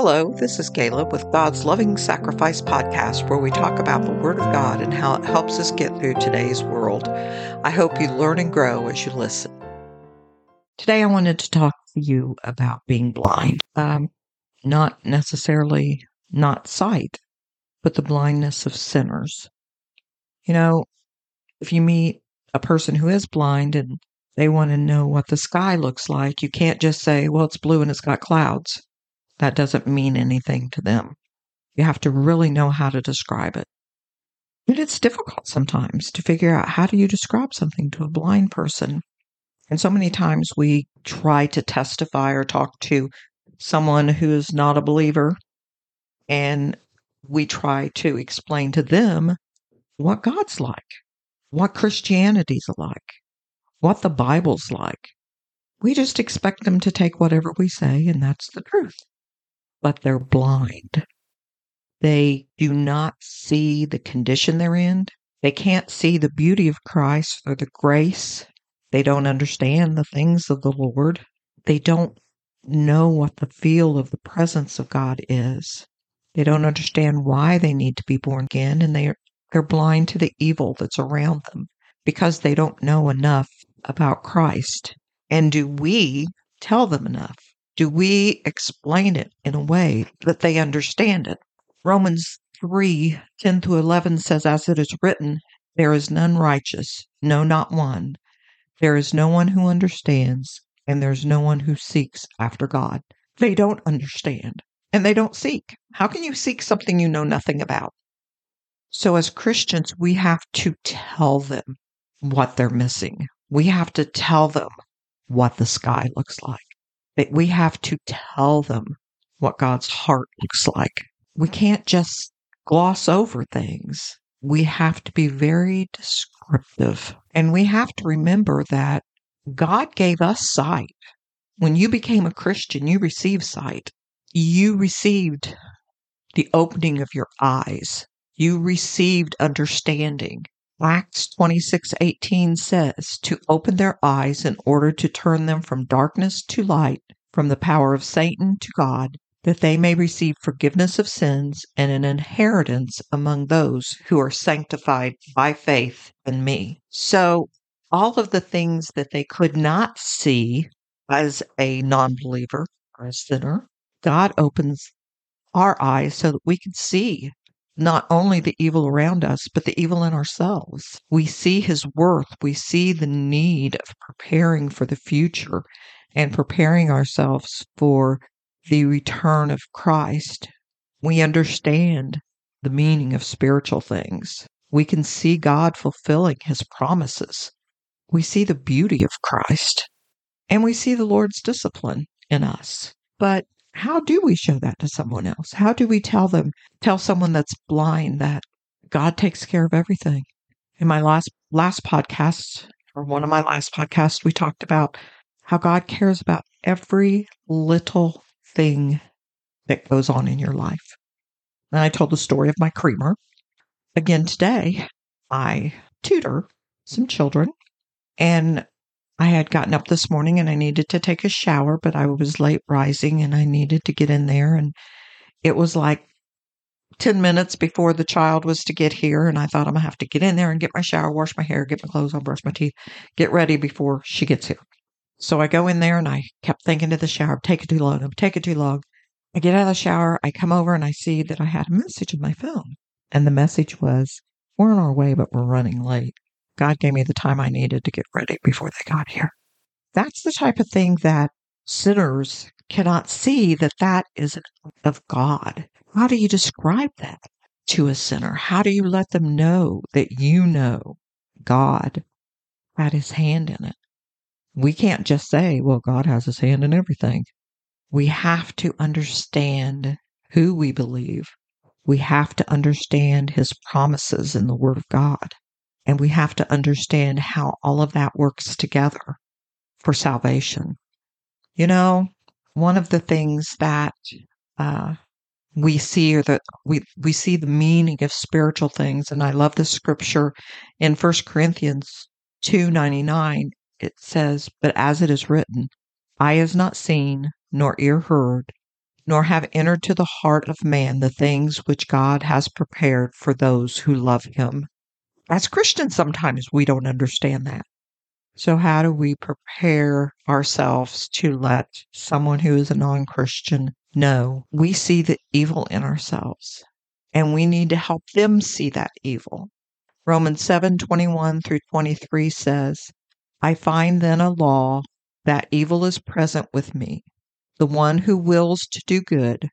Hello, this is Caleb with God's Loving Sacrifice podcast, where we talk about the Word of God and how it helps us get through today's world. I hope you learn and grow as you listen. Today, I wanted to talk to you about being blind. Um, not necessarily not sight, but the blindness of sinners. You know, if you meet a person who is blind and they want to know what the sky looks like, you can't just say, well, it's blue and it's got clouds. That doesn't mean anything to them. You have to really know how to describe it. And it's difficult sometimes to figure out how do you describe something to a blind person. And so many times we try to testify or talk to someone who is not a believer and we try to explain to them what God's like, what Christianity's like, what the Bible's like. We just expect them to take whatever we say, and that's the truth. But they're blind. They do not see the condition they're in. They can't see the beauty of Christ or the grace. They don't understand the things of the Lord. They don't know what the feel of the presence of God is. They don't understand why they need to be born again, and they are, they're blind to the evil that's around them because they don't know enough about Christ. And do we tell them enough? Do we explain it in a way that they understand it? Romans 3 10 to 11 says, As it is written, there is none righteous, no, not one. There is no one who understands, and there's no one who seeks after God. They don't understand and they don't seek. How can you seek something you know nothing about? So, as Christians, we have to tell them what they're missing. We have to tell them what the sky looks like. We have to tell them what God's heart looks like. We can't just gloss over things. We have to be very descriptive. And we have to remember that God gave us sight. When you became a Christian, you received sight you received the opening of your eyes. You received understanding. Acts 26:18 says to open their eyes in order to turn them from darkness to light, from the power of Satan to God, that they may receive forgiveness of sins and an inheritance among those who are sanctified by faith in me. So all of the things that they could not see as a non-believer or a sinner God opens our eyes so that we can see not only the evil around us, but the evil in ourselves. We see his worth. We see the need of preparing for the future and preparing ourselves for the return of Christ. We understand the meaning of spiritual things. We can see God fulfilling his promises. We see the beauty of Christ and we see the Lord's discipline in us. But how do we show that to someone else? How do we tell them, tell someone that's blind that God takes care of everything? In my last last podcast, or one of my last podcasts, we talked about how God cares about every little thing that goes on in your life. And I told the story of my creamer. Again today, I tutor some children and I had gotten up this morning and I needed to take a shower, but I was late rising and I needed to get in there. And it was like 10 minutes before the child was to get here. And I thought I'm going to have to get in there and get my shower, wash my hair, get my clothes on, brush my teeth, get ready before she gets here. So I go in there and I kept thinking to the shower, I'm taking too long, I'm taking too long. I get out of the shower, I come over and I see that I had a message in my phone. And the message was, We're on our way, but we're running late. God gave me the time I needed to get ready before they got here. That's the type of thing that sinners cannot see that that is of God. How do you describe that to a sinner? How do you let them know that you know God had his hand in it? We can't just say, well, God has his hand in everything. We have to understand who we believe. We have to understand his promises in the Word of God. And we have to understand how all of that works together for salvation. You know, one of the things that uh, we see or that we, we see the meaning of spiritual things, and I love the scripture in First Corinthians 2.99, it says, But as it is written, eye has not seen, nor ear heard, nor have entered to the heart of man the things which God has prepared for those who love him. As Christians, sometimes we don't understand that. So, how do we prepare ourselves to let someone who is a non Christian know we see the evil in ourselves and we need to help them see that evil? Romans 7 21 through 23 says, I find then a law that evil is present with me, the one who wills to do good.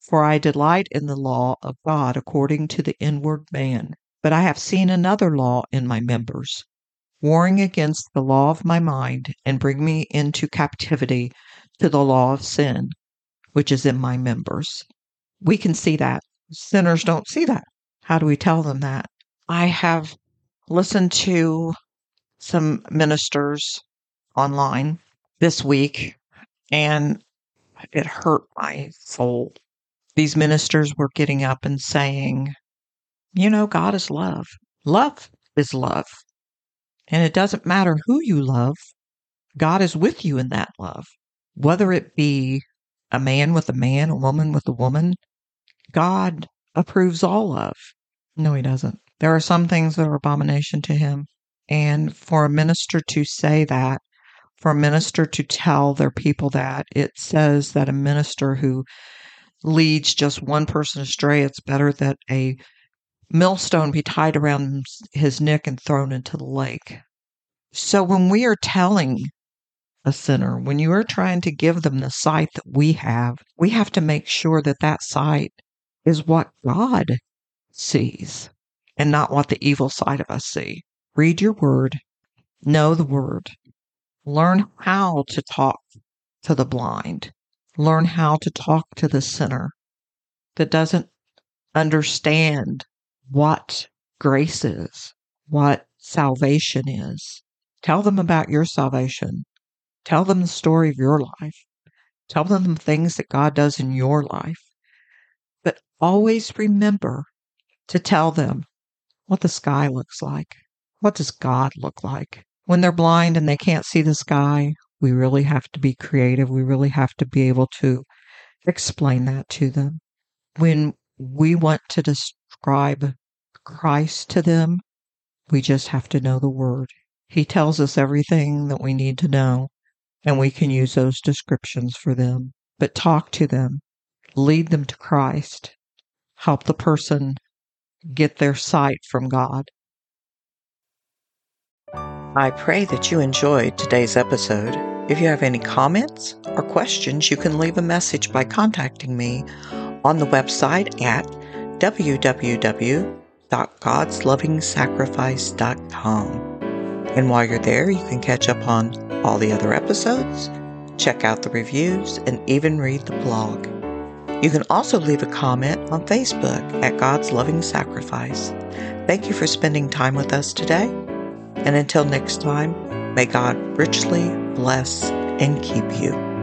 For I delight in the law of God according to the inward man. But I have seen another law in my members warring against the law of my mind and bring me into captivity to the law of sin, which is in my members. We can see that. Sinners don't see that. How do we tell them that? I have listened to some ministers online this week and it hurt my soul. These ministers were getting up and saying, you know, God is love. Love is love. And it doesn't matter who you love, God is with you in that love. Whether it be a man with a man, a woman with a woman, God approves all love. No, he doesn't. There are some things that are abomination to him. And for a minister to say that, for a minister to tell their people that, it says that a minister who leads just one person astray, it's better that a millstone be tied around his neck and thrown into the lake. So when we are telling a sinner, when you are trying to give them the sight that we have, we have to make sure that that sight is what God sees and not what the evil side of us see. Read your word, know the word, learn how to talk to the blind, learn how to talk to the sinner that doesn't understand what grace is, what salvation is. Tell them about your salvation. Tell them the story of your life. Tell them the things that God does in your life. But always remember to tell them what the sky looks like. What does God look like? When they're blind and they can't see the sky, we really have to be creative. We really have to be able to explain that to them. When we want to describe Christ to them, we just have to know the word. He tells us everything that we need to know, and we can use those descriptions for them. But talk to them, lead them to Christ, help the person get their sight from God. I pray that you enjoyed today's episode. If you have any comments or questions, you can leave a message by contacting me on the website at www.godslovingsacrifice.com. And while you're there, you can catch up on all the other episodes, check out the reviews, and even read the blog. You can also leave a comment on Facebook at God's Loving Sacrifice. Thank you for spending time with us today. And until next time, may God richly bless and keep you.